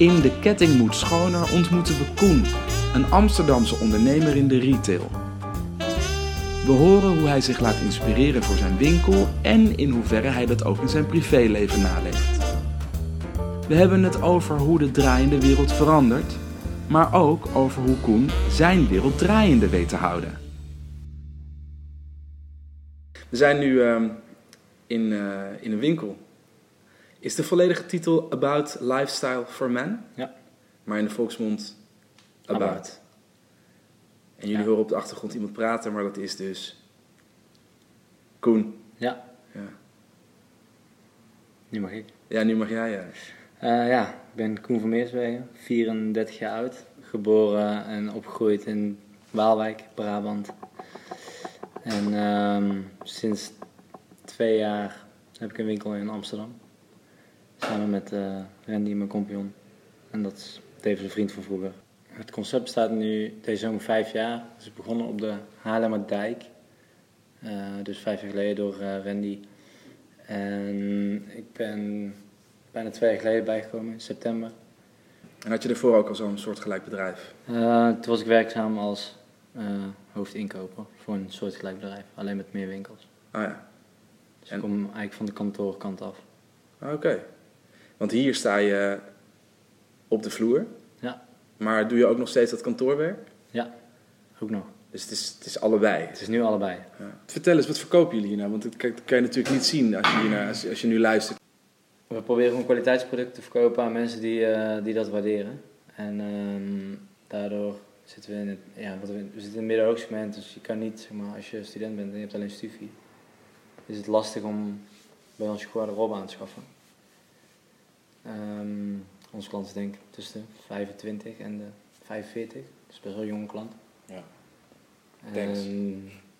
In De Ketting Moet Schoner ontmoeten we Koen, een Amsterdamse ondernemer in de retail. We horen hoe hij zich laat inspireren voor zijn winkel en in hoeverre hij dat ook in zijn privéleven naleeft. We hebben het over hoe de draaiende wereld verandert, maar ook over hoe Koen zijn wereld draaiende weet te houden. We zijn nu ehm, in, eh, in een winkel. Is de volledige titel About Lifestyle for Men? Ja. Maar in de volksmond About. About. En jullie Ja. horen op de achtergrond iemand praten, maar dat is dus Koen. Ja, Ja, nu mag ik. ja nu mag jij. Ja. Eh, ja, ik ben Koen van Meerswegen, 34 jaar oud. Geboren en opgegroeid in Waalwijk, Brabant. En ehm, sinds twee jaar heb ik een winkel in Amsterdam. Samen met eh, Randy, mijn compagnon. En dat is tevens een vriend van vroeger. Het concept bestaat nu deze zomer vijf jaar. Het is begonnen op de Haarlemmerdijk. Eh dus vijf jaar geleden door eh, Randy. En ik ben bijna twee jaar geleden bijgekomen, in september. En had je daarvoor ook al zo'n soortgelijk bedrijf? Toen was ik werkzaam als hoofdinkoper voor een soortgelijk bedrijf, alleen met meer winkels. Ah ja, Dus En- ik kom eigenlijk van de kantoorkant af. Ah, oké. Want hier sta je op de vloer. Ja. Maar doe je ook nog steeds dat kantoorwerk? Ook nog. Dus het is, het is allebei. Het is nu allebei. Ja. Vertel eens, wat verkopen jullie hier nou? Want dat kan, je natuurlijk niet zien als je, als, je- als je nu luistert. We proberen een kwaliteitsproduct te verkopen aan mensen die, eh, die dat waarderen. En ehm, daardoor zitten we in het, ja, wat we, we zitten in het middenhoogsegment, dus je kan niet, zeg maar, als je student bent en je hebt alleen studie, is het lastig om bij ons je garderobe aan te schaffen. Ehm, onze klant is denk ik tussen de 25 en de 45, dus best wel een jonge klant. Ja. En, Thanks.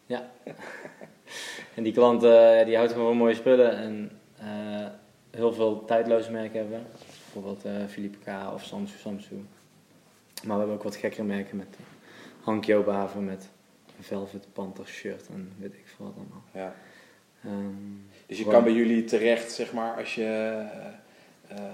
ja. en die klant eh, die houdt gewoon van mooie spullen en eh, heel veel tijdloze merken hebben we. Bijvoorbeeld eh Philippe K of Samsung Samsung. Maar we hebben ook wat gekkere merken met uh, Hankyo Baven met een Velvet Panther shirt en weet ik veel wat allemaal. Ja. Ehm, Dus je Gewoon- kan bij jullie terecht, zeg maar, als je eh, eh,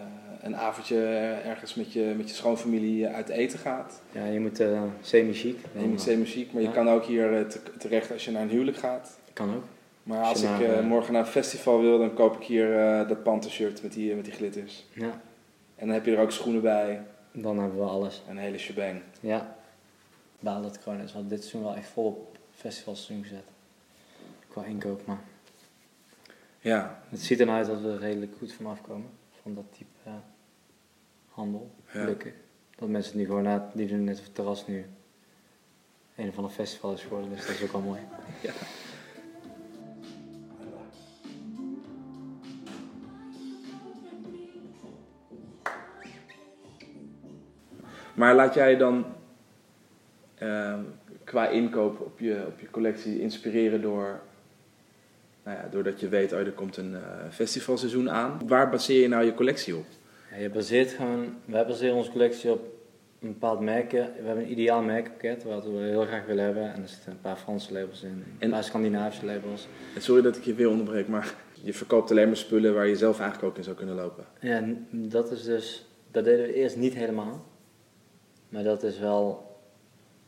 een avondje ergens met je, met je schoonfamilie uit eten gaat. ja, je moet eh, semi-chic. Je moet muziek, maar je kan ook hier eh, te- terecht als je naar een huwelijk gaat. Kan ook. Maar Als ik naar, eh, eh, morgen naar een festival wil, dan koop ik hier eh, dat Panther shirt met die, met die glitters. Ja, En dan heb je er ook schoenen bij dan hebben we alles. en een hele shebang. Ja. Baal dat corona is, want dit seizoen wel echt vol op festivalseizoen gezet. Qua inkoop, maar Ja, het ziet er nou uit dat we er redelijk goed van afkomen. Van dat type eh, handel, Ja. gelukkig. Dat mensen het nu gewoon na, die doen net op het terras nu een of ander festival is geworden, dus dat is ook wel mooi. maar laat jij dan ehm, qua inkoop op je, op je collectie inspireren door, nou ja, doordat je weet, oh, er komt een eh, festivalseizoen aan. Waar baseer je nou je collectie op? Ja, je baseert gewoon, wij baseren onze collectie op een bepaald merken. We hebben een ideaal merkpakket wat we heel graag willen hebben. En er zitten een paar Franse labels in, een En- paar Scandinavische labels. En sorry dat ik je weer onderbreek, maar je verkoopt alleen maar spullen waar je zelf eigenlijk ook in zou kunnen lopen. Ja, dat is dus, dat deden we eerst niet helemaal. Maar dat is wel,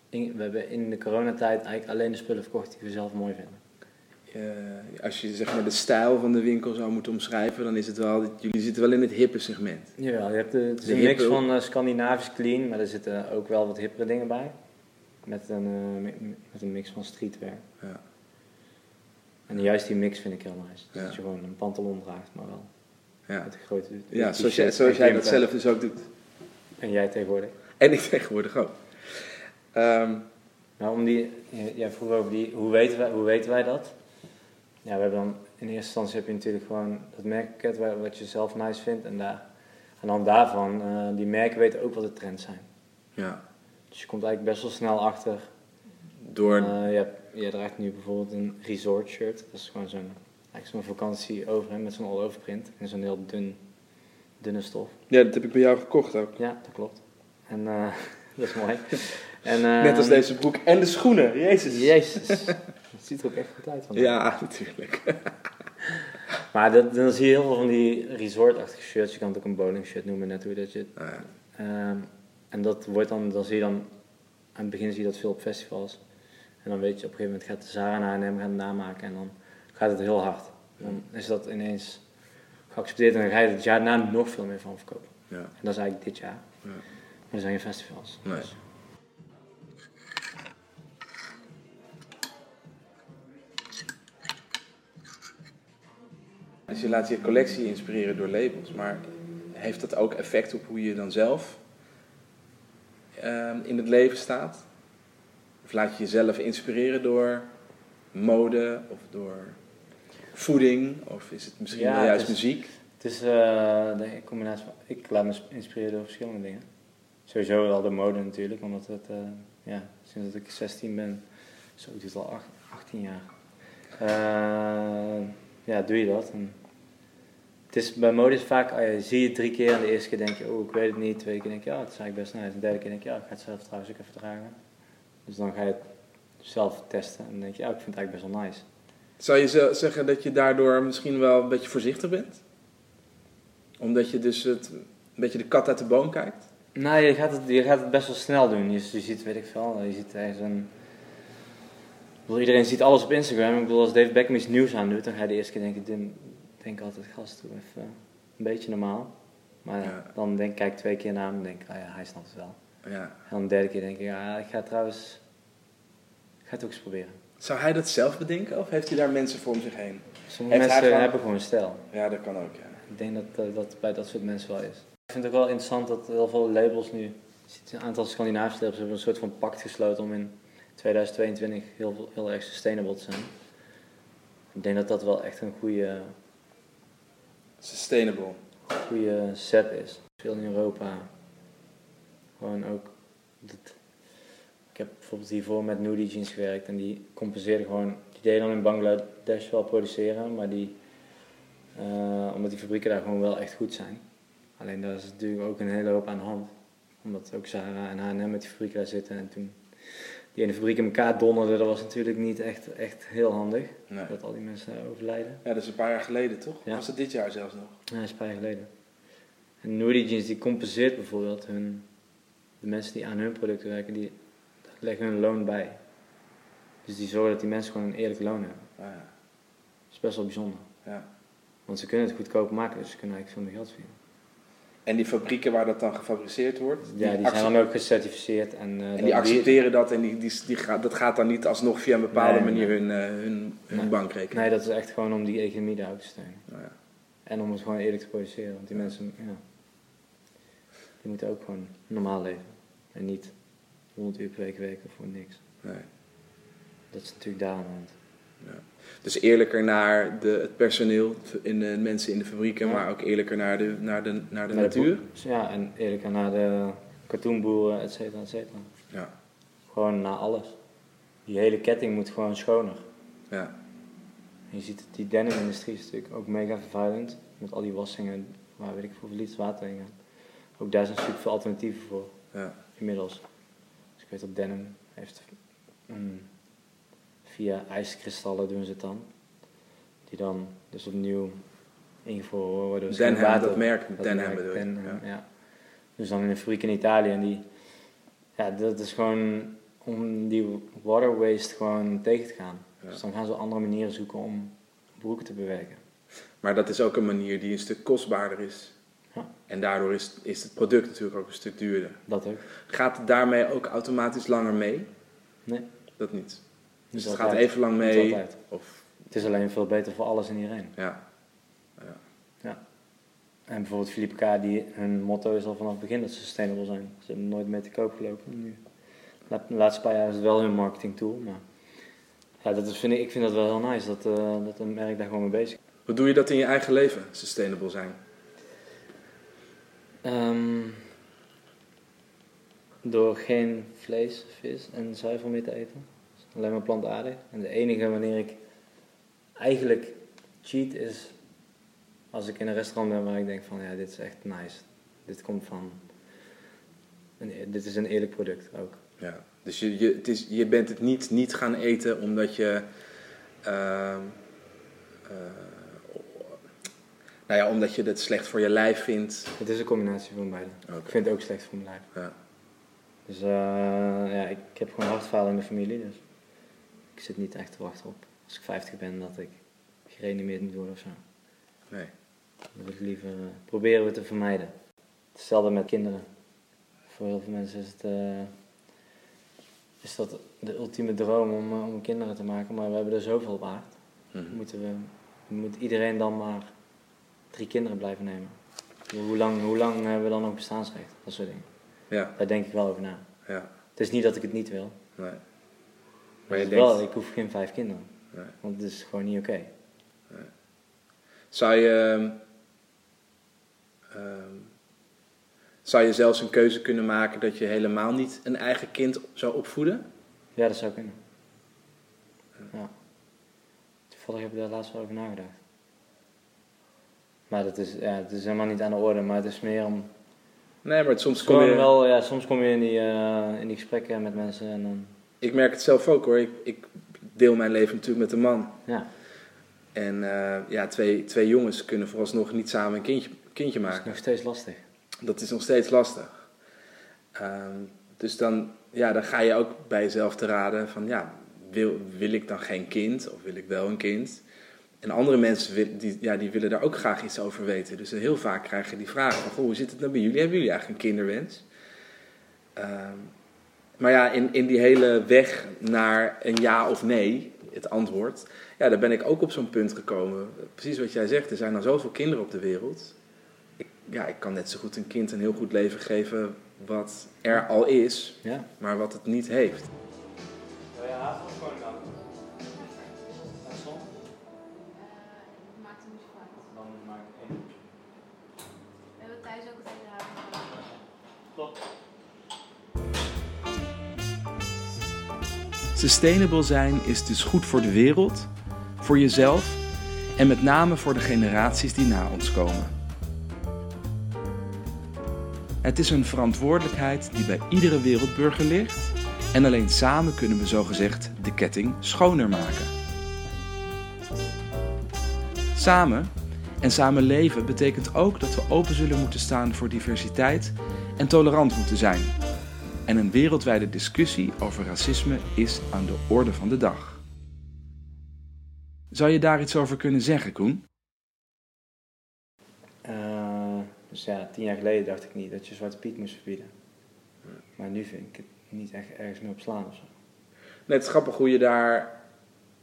in- we hebben in de coronatijd eigenlijk alleen de spullen verkocht die we zelf mooi vinden. Eh, als je zeg maar de stijl van de winkel zou moeten omschrijven, dan is het wel, jullie zitten wel in het hippe segment. Jawel, je hebt de, het is De een mix van eh, Scandinavisch clean, maar er zitten ook wel wat hippere dingen bij. Met een, eh, met een mix van streetwear. Ja. En juist die mix vind ik heel nice. Dus Ja. Dat je gewoon een pantalon draagt, maar wel Ja, met een grote ja zoals jij, zoals jij dat zelf dus ook doet. En jij tegenwoordig. En ik tegenwoordig ook. Ehm, Nou, om die, jij vroeg over die, hoe weten, wij, hoe weten wij dat? Ja, we hebben dan, in eerste instantie heb je natuurlijk gewoon dat merkpakket waar- wat je zelf nice vindt. En daar, de hand daarvan, eh, die merken weten ook wat de trends zijn. ja, Dus je komt eigenlijk best wel snel achter. door... Eh, je, hebt, je draagt nu bijvoorbeeld een resort shirt. Dat is gewoon zo'n, zo'n vakantie over met zo'n all-over print. En zo'n heel dun, dunne stof. Ja, dat heb ik bij jou gekocht ook. Ja, dat klopt. En eh, dat is mooi. En, Net als deze broek en de schoenen, jezus. Jezus. Het ziet er ook echt goed uit. vandaag. Ja, natuurlijk. Maar dat, dan zie je heel veel van die resortachtige shirts. Je kan het ook een bowling shirt noemen, net hoe dat je het ja. Ehm, en dat wordt dan, dan zie je dan, aan het begin zie je dat veel op festivals. En dan weet je, op een gegeven moment gaat de Zara naar H&M gaan namaken en dan gaat het heel hard. Dan is dat ineens geaccepteerd en dan ga je het jaar daarna nog veel meer van verkopen. Ja. En dat is eigenlijk dit jaar. Ja. Maar er zijn geen festivals. Nee. Dus- Dus je laat je collectie inspireren door labels, maar heeft dat ook effect op hoe je dan zelf ehm, in het leven staat? Of laat je jezelf inspireren door mode of door voeding? Of is het misschien Ja, wel juist het is- muziek? Het is uh, de combinatie van, ik laat me inspireren door verschillende dingen. Sowieso wel de mode natuurlijk, omdat het, eh, ja, sinds dat ik 16 ben, zo het al acht- 18 jaar. Ja, doe je dat. En het is, bij mode is het vaak, oh ja, je zie je het drie keer en de eerste keer denk je, oh ik weet het niet. De tweede keer denk je, ja het is eigenlijk best nice. En de derde keer denk je, ja ik ga het zelf trouwens ook even dragen. Dus dan ga je het zelf testen en dan denk je, ja ik vind het eigenlijk best wel nice. Zou je zeggen dat je daardoor misschien wel een beetje voorzichtig bent? Omdat je dus het, een beetje de kat uit de boom kijkt? Nou, je gaat, het, je gaat het best wel snel doen. Je, je ziet, weet ik veel, je ziet ergens een... Bedoel, iedereen ziet alles op Instagram. Ik bedoel, als Dave Beckham iets nieuws aan doet, dan ga je de eerste keer denken, denk, denk altijd, gast, doe even een beetje normaal. Maar Ja. dan denk, kijk ik twee keer naar hem en denk, ah ja, hij snapt het wel. Ja. En dan de derde keer denk ik, ja, ik ga trouwens, ik ga het ook eens proberen. Zou hij dat zelf bedenken of heeft hij daar mensen voor om zich heen? Sommige Heeft mensen gewoon- hebben gewoon stijl. Ja, dat kan ook, ja. Ik denk dat eh, dat bij dat soort mensen wel is. Ik vind het ook wel interessant dat heel veel labels nu, een aantal Scandinavische labels hebben een soort van pact gesloten om in 2022 heel, heel erg sustainable te zijn. Ik denk dat dat wel echt een goede, Sustainable. goede set is. Veel in Europa. Gewoon ook. Dat, ik heb bijvoorbeeld hiervoor met Nudie Jeans gewerkt en die compenseerden gewoon. Die deden dan in Bangladesh wel produceren, maar die. eh, omdat die fabrieken daar gewoon wel echt goed zijn. Alleen daar is natuurlijk ook een hele hoop aan de hand. Omdat ook Zara en H&M met die fabrieken daar zitten. En toen die ene fabriek in elkaar donderde, dat was natuurlijk niet echt, echt heel handig. Nee. Dat al die mensen daar overlijden. Ja, dat is een paar jaar geleden, toch? Ja. Was het dit jaar zelfs nog? Ja, dat is een paar jaar geleden. En Nudie Jeans die compenseert bijvoorbeeld hun, de mensen die aan hun producten werken, die leggen hun loon bij. Dus die zorgen dat die mensen gewoon een eerlijk loon hebben. Ah, ja. Dat is best wel bijzonder. ja. Want ze kunnen het goedkoop maken, dus ze kunnen eigenlijk veel meer geld verdienen. En die fabrieken waar dat dan gefabriceerd wordt, Ja, die zijn dan ook gecertificeerd. En, eh, en die accepteren dat en die, die, die gaat, dat gaat dan niet alsnog via een bepaalde Nee, manier nee. hun, eh, hun, hun Nee. bankrekening. Nee, dat is echt gewoon om die economie daar ook te steunen. Nou ja. En om het gewoon eerlijk te produceren. Want die mensen, ja, die moeten ook gewoon normaal leven. En niet 100 uur per week werken voor niks. Nee. Dat is natuurlijk daar aan de hand. Dus eerlijker naar de, het personeel, in de mensen in de fabrieken, Ja. maar ook eerlijker naar de, naar de, naar de Naar natuur. Ja, en eerlijk naar de cartoonboeren, et cetera, et cetera. Ja. Gewoon naar alles. Die hele ketting moet gewoon schoner. Ja. En je ziet het, die denim-industrie is natuurlijk ook mega vervuilend. Met al die wassingen, waar weet ik hoeveel liters water in gaat. Ook daar zijn natuurlijk veel alternatieven voor, Ja. inmiddels. Dus ik weet dat denim heeft... mm, via ijskristallen doen ze het dan. Die dan dus opnieuw ingevroren worden. Dus water- dat merk, dat Denham merk, bedoel Ja. ja. Dus dan in een fabriek in Italië en die... Ja, dat is gewoon om die water waste gewoon tegen te gaan. Ja. Dus dan gaan ze andere manieren zoeken om broeken te bewerken. Maar dat is ook een manier die een stuk kostbaarder is. Ja. En daardoor is, is het product natuurlijk ook een stuk duurder. Dat ook. Gaat het daarmee ook automatisch langer mee? Nee, Dat niet. Dus het altijd. gaat even lang mee. altijd. Of, Het is alleen veel beter voor alles en iedereen. ja. En bijvoorbeeld Philippe K. Die, hun motto is al vanaf het begin dat ze sustainable zijn. Ze hebben nooit mee te koop gelopen. Nu, de laatste paar jaar is het wel hun marketing tool. Maar ja, dat is, vind ik, ik vind dat wel heel nice dat, eh, dat een merk daar gewoon mee bezig is. Hoe doe je dat in je eigen leven, sustainable zijn? Ehm, door geen vlees, vis en zuivel meer te eten. Alleen maar plantaardig. En de enige wanneer ik eigenlijk cheat is als ik in een restaurant ben waar ik denk van ja, dit is echt nice. Dit komt van, een, e- dit is een eerlijk product ook. Ja. Dus je, je, het is, je bent het niet, niet gaan eten omdat je... eh, Nou ja, omdat je het slecht voor je lijf vindt. Het is een combinatie van beide. Ik vind het ook slecht voor mijn lijf. Ja. Dus eh, ja, ik, ik heb gewoon hartfalen in mijn familie, dus ik zit niet echt te wachten op als ik 50 ben dat ik gereanimeerd moet worden of zo. Nee. Dat wil ik liever eh, proberen we te vermijden. Hetzelfde met kinderen. Voor heel veel mensen is, het, eh, is dat de ultieme droom om, eh, om kinderen te maken, maar we hebben er zoveel op aard. Mhm. Moeten we, moet iedereen dan maar drie kinderen blijven nemen? Hoe lang, hoe lang hebben we dan nog bestaansrecht? Dat soort dingen. Ja, Daar denk ik wel over na. ja. Het is niet dat ik het niet wil. Nee. Maar je is wel, ik hoef geen vijf kinderen. Nee. Want het is gewoon niet oké. Zou je. ehm, ehm, zou je zelfs een keuze kunnen maken dat je helemaal niet een eigen kind zou opvoeden? Ja, dat zou kunnen. Ja. Toevallig heb ik daar laatst wel over nagedacht. Maar dat is, ja, het is helemaal niet aan de orde, maar het is meer om... Nee, maar soms kom je. wel, ja, soms kom je in die, eh, in die gesprekken met mensen en dan... Ik merk het zelf ook hoor. Ik, ik deel mijn leven natuurlijk met een man. Ja, En eh, ja, twee, twee jongens kunnen vooralsnog niet samen een kindje, kindje dat is maken. nog steeds lastig. Dat is nog steeds lastig. Ehm, dus dan, ja, dan ga je ook bij jezelf te raden van ja, wil, wil ik dan geen kind of wil ik wel een kind? En andere mensen wil- die, ja, die willen daar ook graag iets over weten. Dus heel vaak krijg je die vraag van goh, hoe zit het nou bij jullie? Hebben jullie eigenlijk een kinderwens? Ehm, maar ja, in, in die hele weg naar een ja of nee, het antwoord, ja, daar ben ik ook op zo'n punt gekomen. Precies wat jij zegt, er zijn al zoveel kinderen op de wereld. Ik, ja, ik kan net zo goed een kind een heel goed leven geven wat er al is, Ja. maar wat het niet heeft. Wil Sustainable zijn is dus goed voor de wereld, voor jezelf en met name voor de generaties die na ons komen. Het is een verantwoordelijkheid die bij iedere wereldburger ligt en alleen samen kunnen we zogezegd de ketting schoner maken. Samen en samen leven betekent ook dat we open zullen moeten staan voor diversiteit en tolerant moeten zijn. En een wereldwijde discussie over racisme is aan de orde van de dag. Zou je daar iets over kunnen zeggen, Koen? Eh, dus ja, tien jaar geleden dacht ik niet dat je Zwarte Piet moest verbieden. Maar nu vind ik het niet echt ergens meer op slaan of zo. Nee, het is grappig hoe je daar,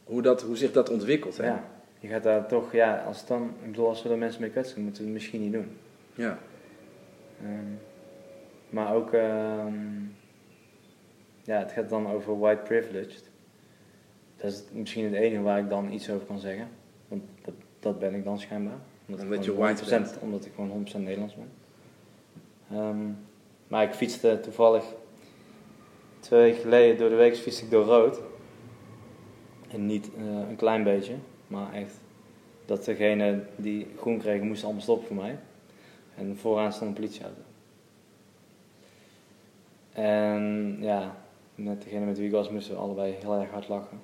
hoe, dat, hoe zich dat ontwikkelt. Hè? Ja, je gaat daar toch, ja, als het dan, ik bedoel, als we er mensen mee kwetsen, moeten we het misschien niet doen. Ja. Ehm, maar ook, ehm, ja, het gaat dan over white privileged. Dat is misschien het enige waar ik dan iets over kan zeggen. Want dat, dat ben ik dan schijnbaar. Omdat, Omdat je white 100% bent. Omdat ik gewoon 100% Nederlands ben. Ehm, maar ik fietste toevallig twee weken geleden door de week fietste ik door rood. En niet eh, een klein beetje, maar echt dat degene die groen kregen moesten allemaal stoppen voor mij. En vooraan stond een politieauto. En ja, met degene met wie ik was moesten we allebei heel erg hard lachen.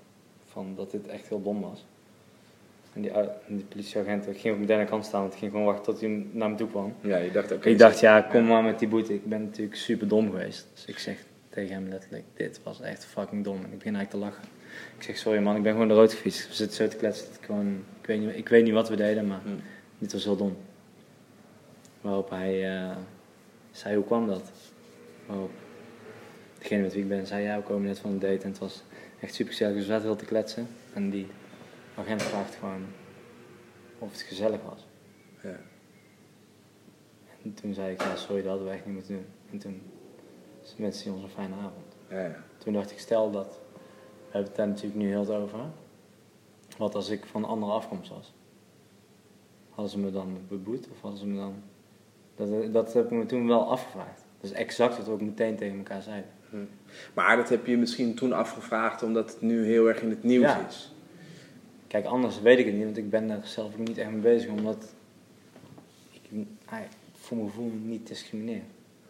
Van dat dit echt heel dom was. En die, politieagent ik ging op mijn derde kant staan, want ik ging gewoon wachten tot hij naar me toe kwam. Ja, je dacht, oké. ik dacht, ja, kom maar met die boete. Ik ben natuurlijk super dom geweest. Dus ik zeg tegen hem letterlijk, dit was echt fucking dom. En ik begin eigenlijk te lachen. Ik zeg, sorry man, ik ben gewoon de rood gefietst. We zitten zo te kletsen. dat Ik, gewoon, ik, weet niet, ik weet niet wat we deden, maar Hm. dit was heel dom. Waarop hij eh, zei, hoe kwam dat? Waarop degene met wie ik ben zei, ja, we komen net van een date. En het was echt super gezellig. Dus we zaten heel te kletsen. En die agent vraagt gewoon of het gezellig was. Ja. En toen zei ik, ja, sorry, dat hadden we echt niet moeten doen. En toen wenste hij ons een fijne avond. Ja, ja. Toen dacht ik, stel dat, we hebben het daar natuurlijk nu heel het over. Wat als ik van een andere afkomst was? Hadden ze me dan beboet of hadden ze me dan... Dat, dat heb ik me toen wel afgevraagd. Dat is exact wat we ook meteen tegen elkaar zeiden. Maar dat heb je misschien toen afgevraagd omdat het nu heel erg in het nieuws Ja. is. Kijk, anders weet ik het niet, want ik ben daar zelf ook niet echt mee bezig, omdat ik, voor mijn gevoel niet discrimineer.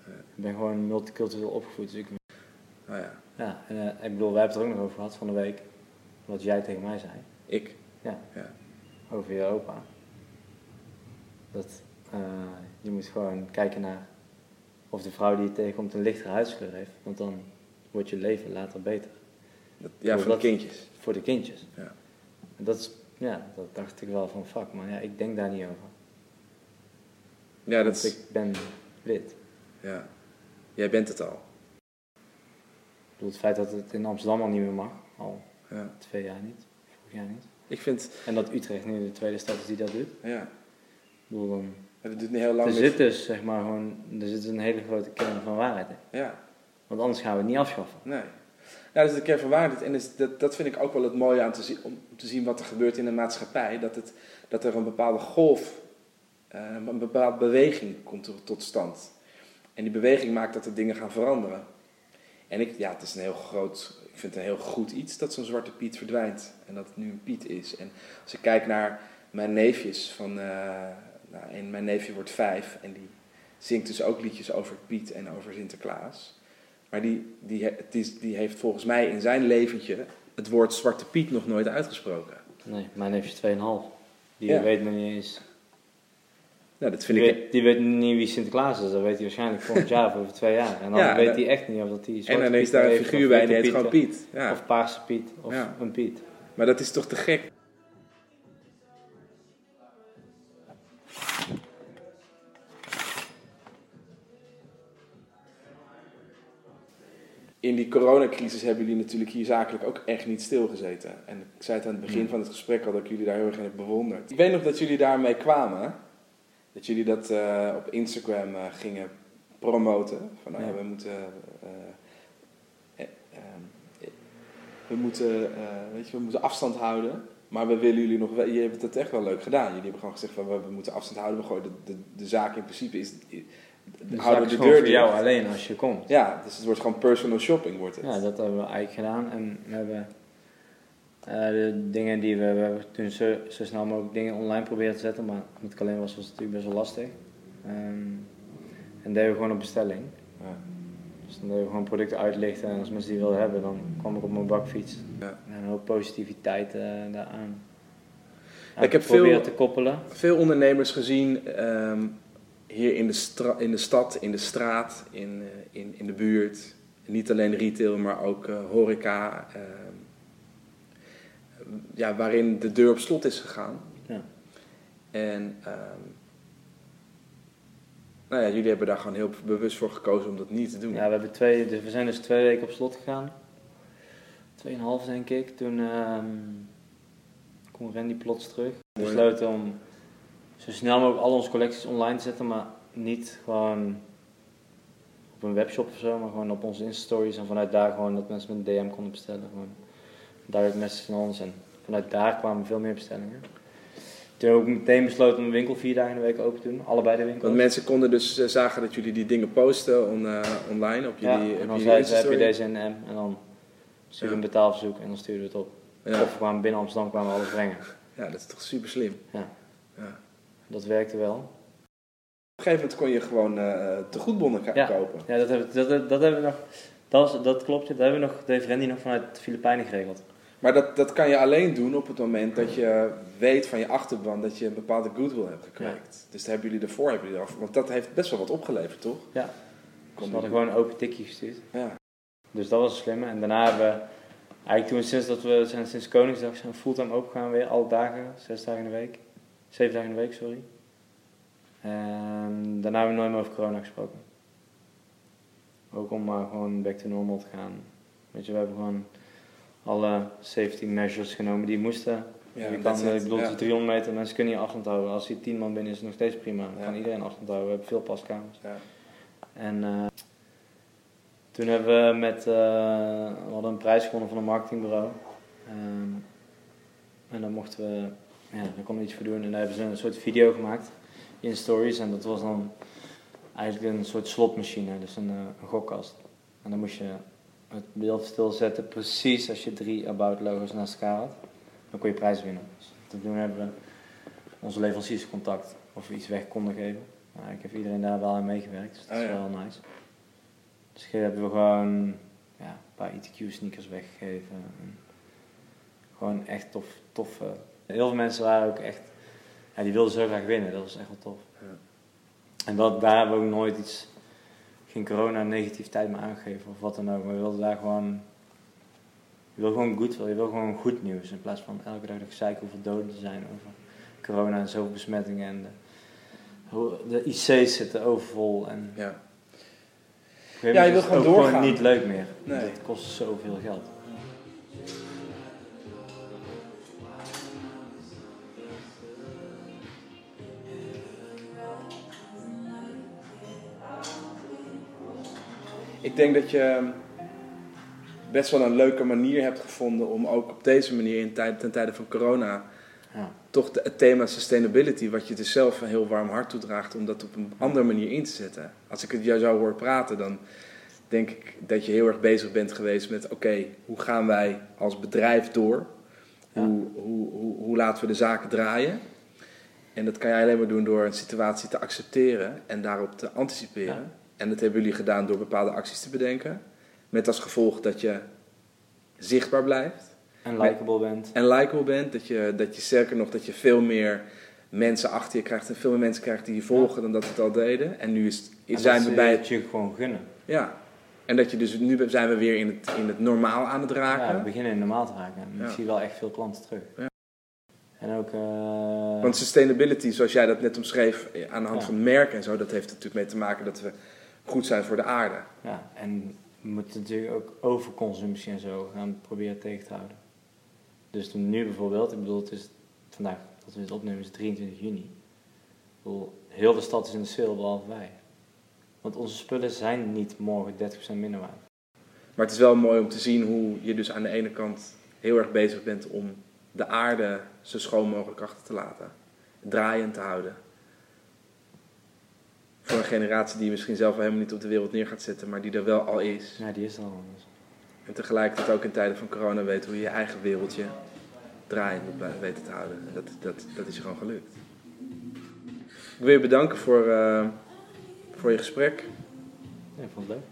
Ja. Ik ben gewoon multicultureel opgevoed, dus ik Nou ja, Ja, en, eh, ik bedoel, wij hebben het er ook nog over gehad van de week. Wat jij tegen mij zei. ik. Ja. Ja. Over je opa. Dat, eh, je moet gewoon kijken naar of de vrouw die je tegenkomt een lichtere huidskleur heeft. Want dan wordt je leven later beter. Dat- ja, voor de dat- kindjes. Voor de kindjes. Ja. En dat is, ja, dat dacht ik wel van fuck, maar ja, ik denk daar niet over. Ja, dat is, ik ben wit. ja. Jij bent het al. Ik bedoel, het feit dat het in Amsterdam al niet meer mag, al Ja. twee jaar niet, vorig jaar niet. Ik vind, En dat Utrecht nu de tweede stad is die dat doet. ja, Ik bedoel, dan, het niet heel lang er zit dus, zeg maar, gewoon, er zit een hele grote kern van waarheid in. Ja, Want anders gaan we het niet afschaffen. nee. Ja, dat is de kern van waarheid. En is, dat, dat vind ik ook wel het mooie aan te zien, om te zien wat er gebeurt in de maatschappij. Dat, het, dat er een bepaalde golf, eh, een bepaalde beweging komt tot stand. En die beweging maakt dat er dingen gaan veranderen. En ik, ja, het is een heel groot, ik vind het een heel goed iets dat zo'n zwarte Piet verdwijnt. En dat het nu een Piet is. En als ik kijk naar mijn neefjes van, eh, nou, en mijn neefje wordt vijf en die zingt dus ook liedjes over Piet en over Sinterklaas. Maar die, die, het is, die heeft volgens mij in zijn leventje het woord Zwarte Piet nog nooit uitgesproken. Nee, mijn neefje 2,5. Die Ja. weet nog niet eens. Nou, dat Die vind ik. weet, die weet niet wie Sinterklaas is. Dat weet hij waarschijnlijk volgend jaar of over twee jaar. En dan Ja, weet dat- hij echt niet of dat hij En dan is daar een figuur bij en die heet gewoon Piet. Ja. Of Paarse Piet. Of een Piet. Maar dat is toch te gek? In die coronacrisis hebben jullie natuurlijk hier zakelijk ook echt niet stilgezeten. En ik zei het aan het begin van het gesprek al dat ik jullie daar heel erg in heb bewonderd. Ik weet nog dat jullie daarmee kwamen. Dat jullie dat eh, op Instagram eh, gingen promoten. Van nou ja, we moeten... eh, we moeten, weet je, we moeten afstand houden. Maar we willen jullie nog wel, je hebt het echt wel leuk gedaan. Jullie hebben gewoon gezegd van we, we moeten afstand houden. We gooien de, de, de zaak in principe is, de, Dus houden is de deur voor jou dicht. alleen als je komt. Ja, dus het wordt gewoon personal shopping wordt het. Ja, dat hebben we eigenlijk gedaan. En we hebben eh, de dingen die we, we hebben toen zo, zo snel mogelijk dingen online proberen te zetten. Maar met alleen was was het natuurlijk best wel lastig. Ehm, en deden we gewoon op bestelling. Ja. Dus dan deden we gewoon producten uitlichten. En als mensen die wilden hebben, dan kwam ik op mijn bakfiets. Ja. En een hoop positiviteit eh, daaraan. Ik heb veel- te koppelen. Veel ondernemers gezien ehm, hier in de, in de stad, in de straat, in, eh, in, in de buurt. Niet alleen retail, maar ook eh, horeca. ehm, ja, waarin de deur op slot is gegaan. Ja. En ehm, nou ja, jullie hebben daar gewoon heel bewust voor gekozen om dat niet te doen. Ja, we, hebben twee, dus we zijn dus twee weken op slot gegaan. Tweeënhalf denk ik. Toen ehm kwam Randy plots terug. We besloten om zo snel mogelijk al onze collecties online te zetten, maar niet gewoon op een webshop of zo, maar gewoon op onze Insta-stories. En vanuit daar gewoon dat mensen met een DM konden bestellen. Gewoon direct message naar ons. En vanuit daar kwamen veel meer bestellingen. Toen hebben we ook meteen besloten om de winkel vier dagen in de week open te doen. Allebei de winkels. Want mensen konden dus eh, zagen dat jullie die dingen posten on, eh, online op Ja, jullie, en op dan jullie heb je deze in M? En dan stuur je Ja. een betaalverzoek en dan sturen we het op. Ja. Of we kwamen binnen Amsterdam kwamen we alles brengen. ja, dat is toch super slim. Ja. Ja. Dat werkte wel. Op een gegeven moment kon je gewoon eh tegoedbonnen ka- Ja. kopen. Ja, dat hebben, dat, dat, dat hebben we nog. Dat, was- dat klopt, dat hebben we nog, heeft Randy nog vanuit de Filipijnen geregeld. Maar dat, dat kan je alleen doen op het moment dat je weet van je achterban dat je een bepaalde goodwill hebt gekweekt. Dus daar hebben jullie ervoor, hebben jullie eraf. Want dat heeft best wel wat opgeleverd, toch? Ja. Dus we hadden gewoon een open tikje gestuurd. Ja. Dus dat was slim. En daarna hebben we, eigenlijk toen sinds dat we zijn sinds Koningsdag zijn fulltime open gaan weer, alle dagen, zes dagen in de week. Zeven dagen in de week, sorry. En daarna hebben we nooit meer over corona gesproken. Ook om maar gewoon back to normal te gaan. Weet je, we hebben gewoon alle safety measures genomen die moesten. Ja, je kan, it. ik bedoel, Ja. is 300 meter, mensen kunnen hier afstand houden. Als hier 10 man binnen is, is het nog steeds prima. Dan Ja. kan iedereen afstand houden. We hebben veel paskamers. Ja. En eh, toen hebben we met, eh, we hadden een prijs gewonnen van een marketingbureau. Ehm, en dan mochten we, ja, daar konden we iets voor doen. En daar hebben ze een soort video gemaakt in stories. En dat was dan eigenlijk een soort slotmachine, dus een, eh, een gokkast. En dan moest je het beeld stilzetten precies als je drie About logo's naast elkaar had. Dan kon je prijs winnen. Dus toen hebben we onze leveranciers contact of we iets weg konden geven. Nou, ik heb iedereen daar wel aan meegewerkt, dus dat Oh, is ja. wel nice. Dus hier hebben we gewoon ja, een paar ETQ sneakers weggegeven. En gewoon echt tof, tof. Heel veel mensen waren ook echt ja, die wilde zo graag winnen. Dat was echt wel tof. Ja. En dat, daar hebben we ook nooit iets, geen corona negativiteit meer aangegeven of wat dan ook. Maar we wilden daar gewoon, je wil gewoon goed, je wil gewoon goed nieuws. In plaats van elke dag dat gezeik hoeveel doden er zijn over corona en zoveel besmettingen. En de, de IC's zitten overvol. En Ja. Ja, je wil gewoon doorgaan. niet leuk meer. Nee. Het kost zoveel geld. Ik denk dat je best wel een leuke manier hebt gevonden om ook op deze manier in tijd, ten tijde van corona Ja. toch de- het thema sustainability, wat je dus zelf een heel warm hart toedraagt, om dat op een andere manier in te zetten. Als ik het jou zou horen praten, dan denk ik dat je heel erg bezig bent geweest met: oké, hoe gaan wij als bedrijf door? Ja. Hoe, hoe, hoe, hoe laten we de zaken draaien? En dat kan jij alleen maar doen door een situatie te accepteren en daarop te anticiperen. Ja. En dat hebben jullie gedaan door bepaalde acties te bedenken. Met als gevolg dat je zichtbaar blijft En likable bent. en likable bent. Dat je, dat je sterker nog, dat je veel meer mensen achter je krijgt en veel meer mensen krijgt die je volgen dan dat het al deden. En nu is, En zijn dat we bij het het. je gewoon gunnen. Ja. En dat je dus nu zijn we weer in het, in het normaal aan het raken. Ja, we beginnen in normaal te raken. En Ja. Ik zie wel echt veel klanten terug. Ja. En ook... eh, Want sustainability, zoals jij dat net omschreef, eh, aan de hand van merken en zo, dat heeft er natuurlijk mee te maken dat we goed zijn voor de aarde. ja, en we moeten natuurlijk ook overconsumptie en zo gaan proberen tegen te houden. Dus nu bijvoorbeeld, ik bedoel, het is vandaag, dat we dit opnemen, is 23 juni. Ik bedoel, heel de stad is in de sale, behalve wij. Want onze spullen zijn niet morgen 30% minder waard. Maar het is wel mooi om te zien hoe je dus aan de ene kant heel erg bezig bent om de aarde zo schoon mogelijk achter te laten. Draaiend te houden. Voor een generatie die misschien zelf wel helemaal niet op de wereld neer gaat zetten, maar die er wel al is. Ja, die is er al. Dus. En tegelijkertijd ook in tijden van corona weet hoe je je eigen wereldje draaiend moet blijven weten te houden. En dat, dat, dat is gewoon gelukt. Ik wil je bedanken voor, eh, voor je gesprek. Ja, ik vond het leuk.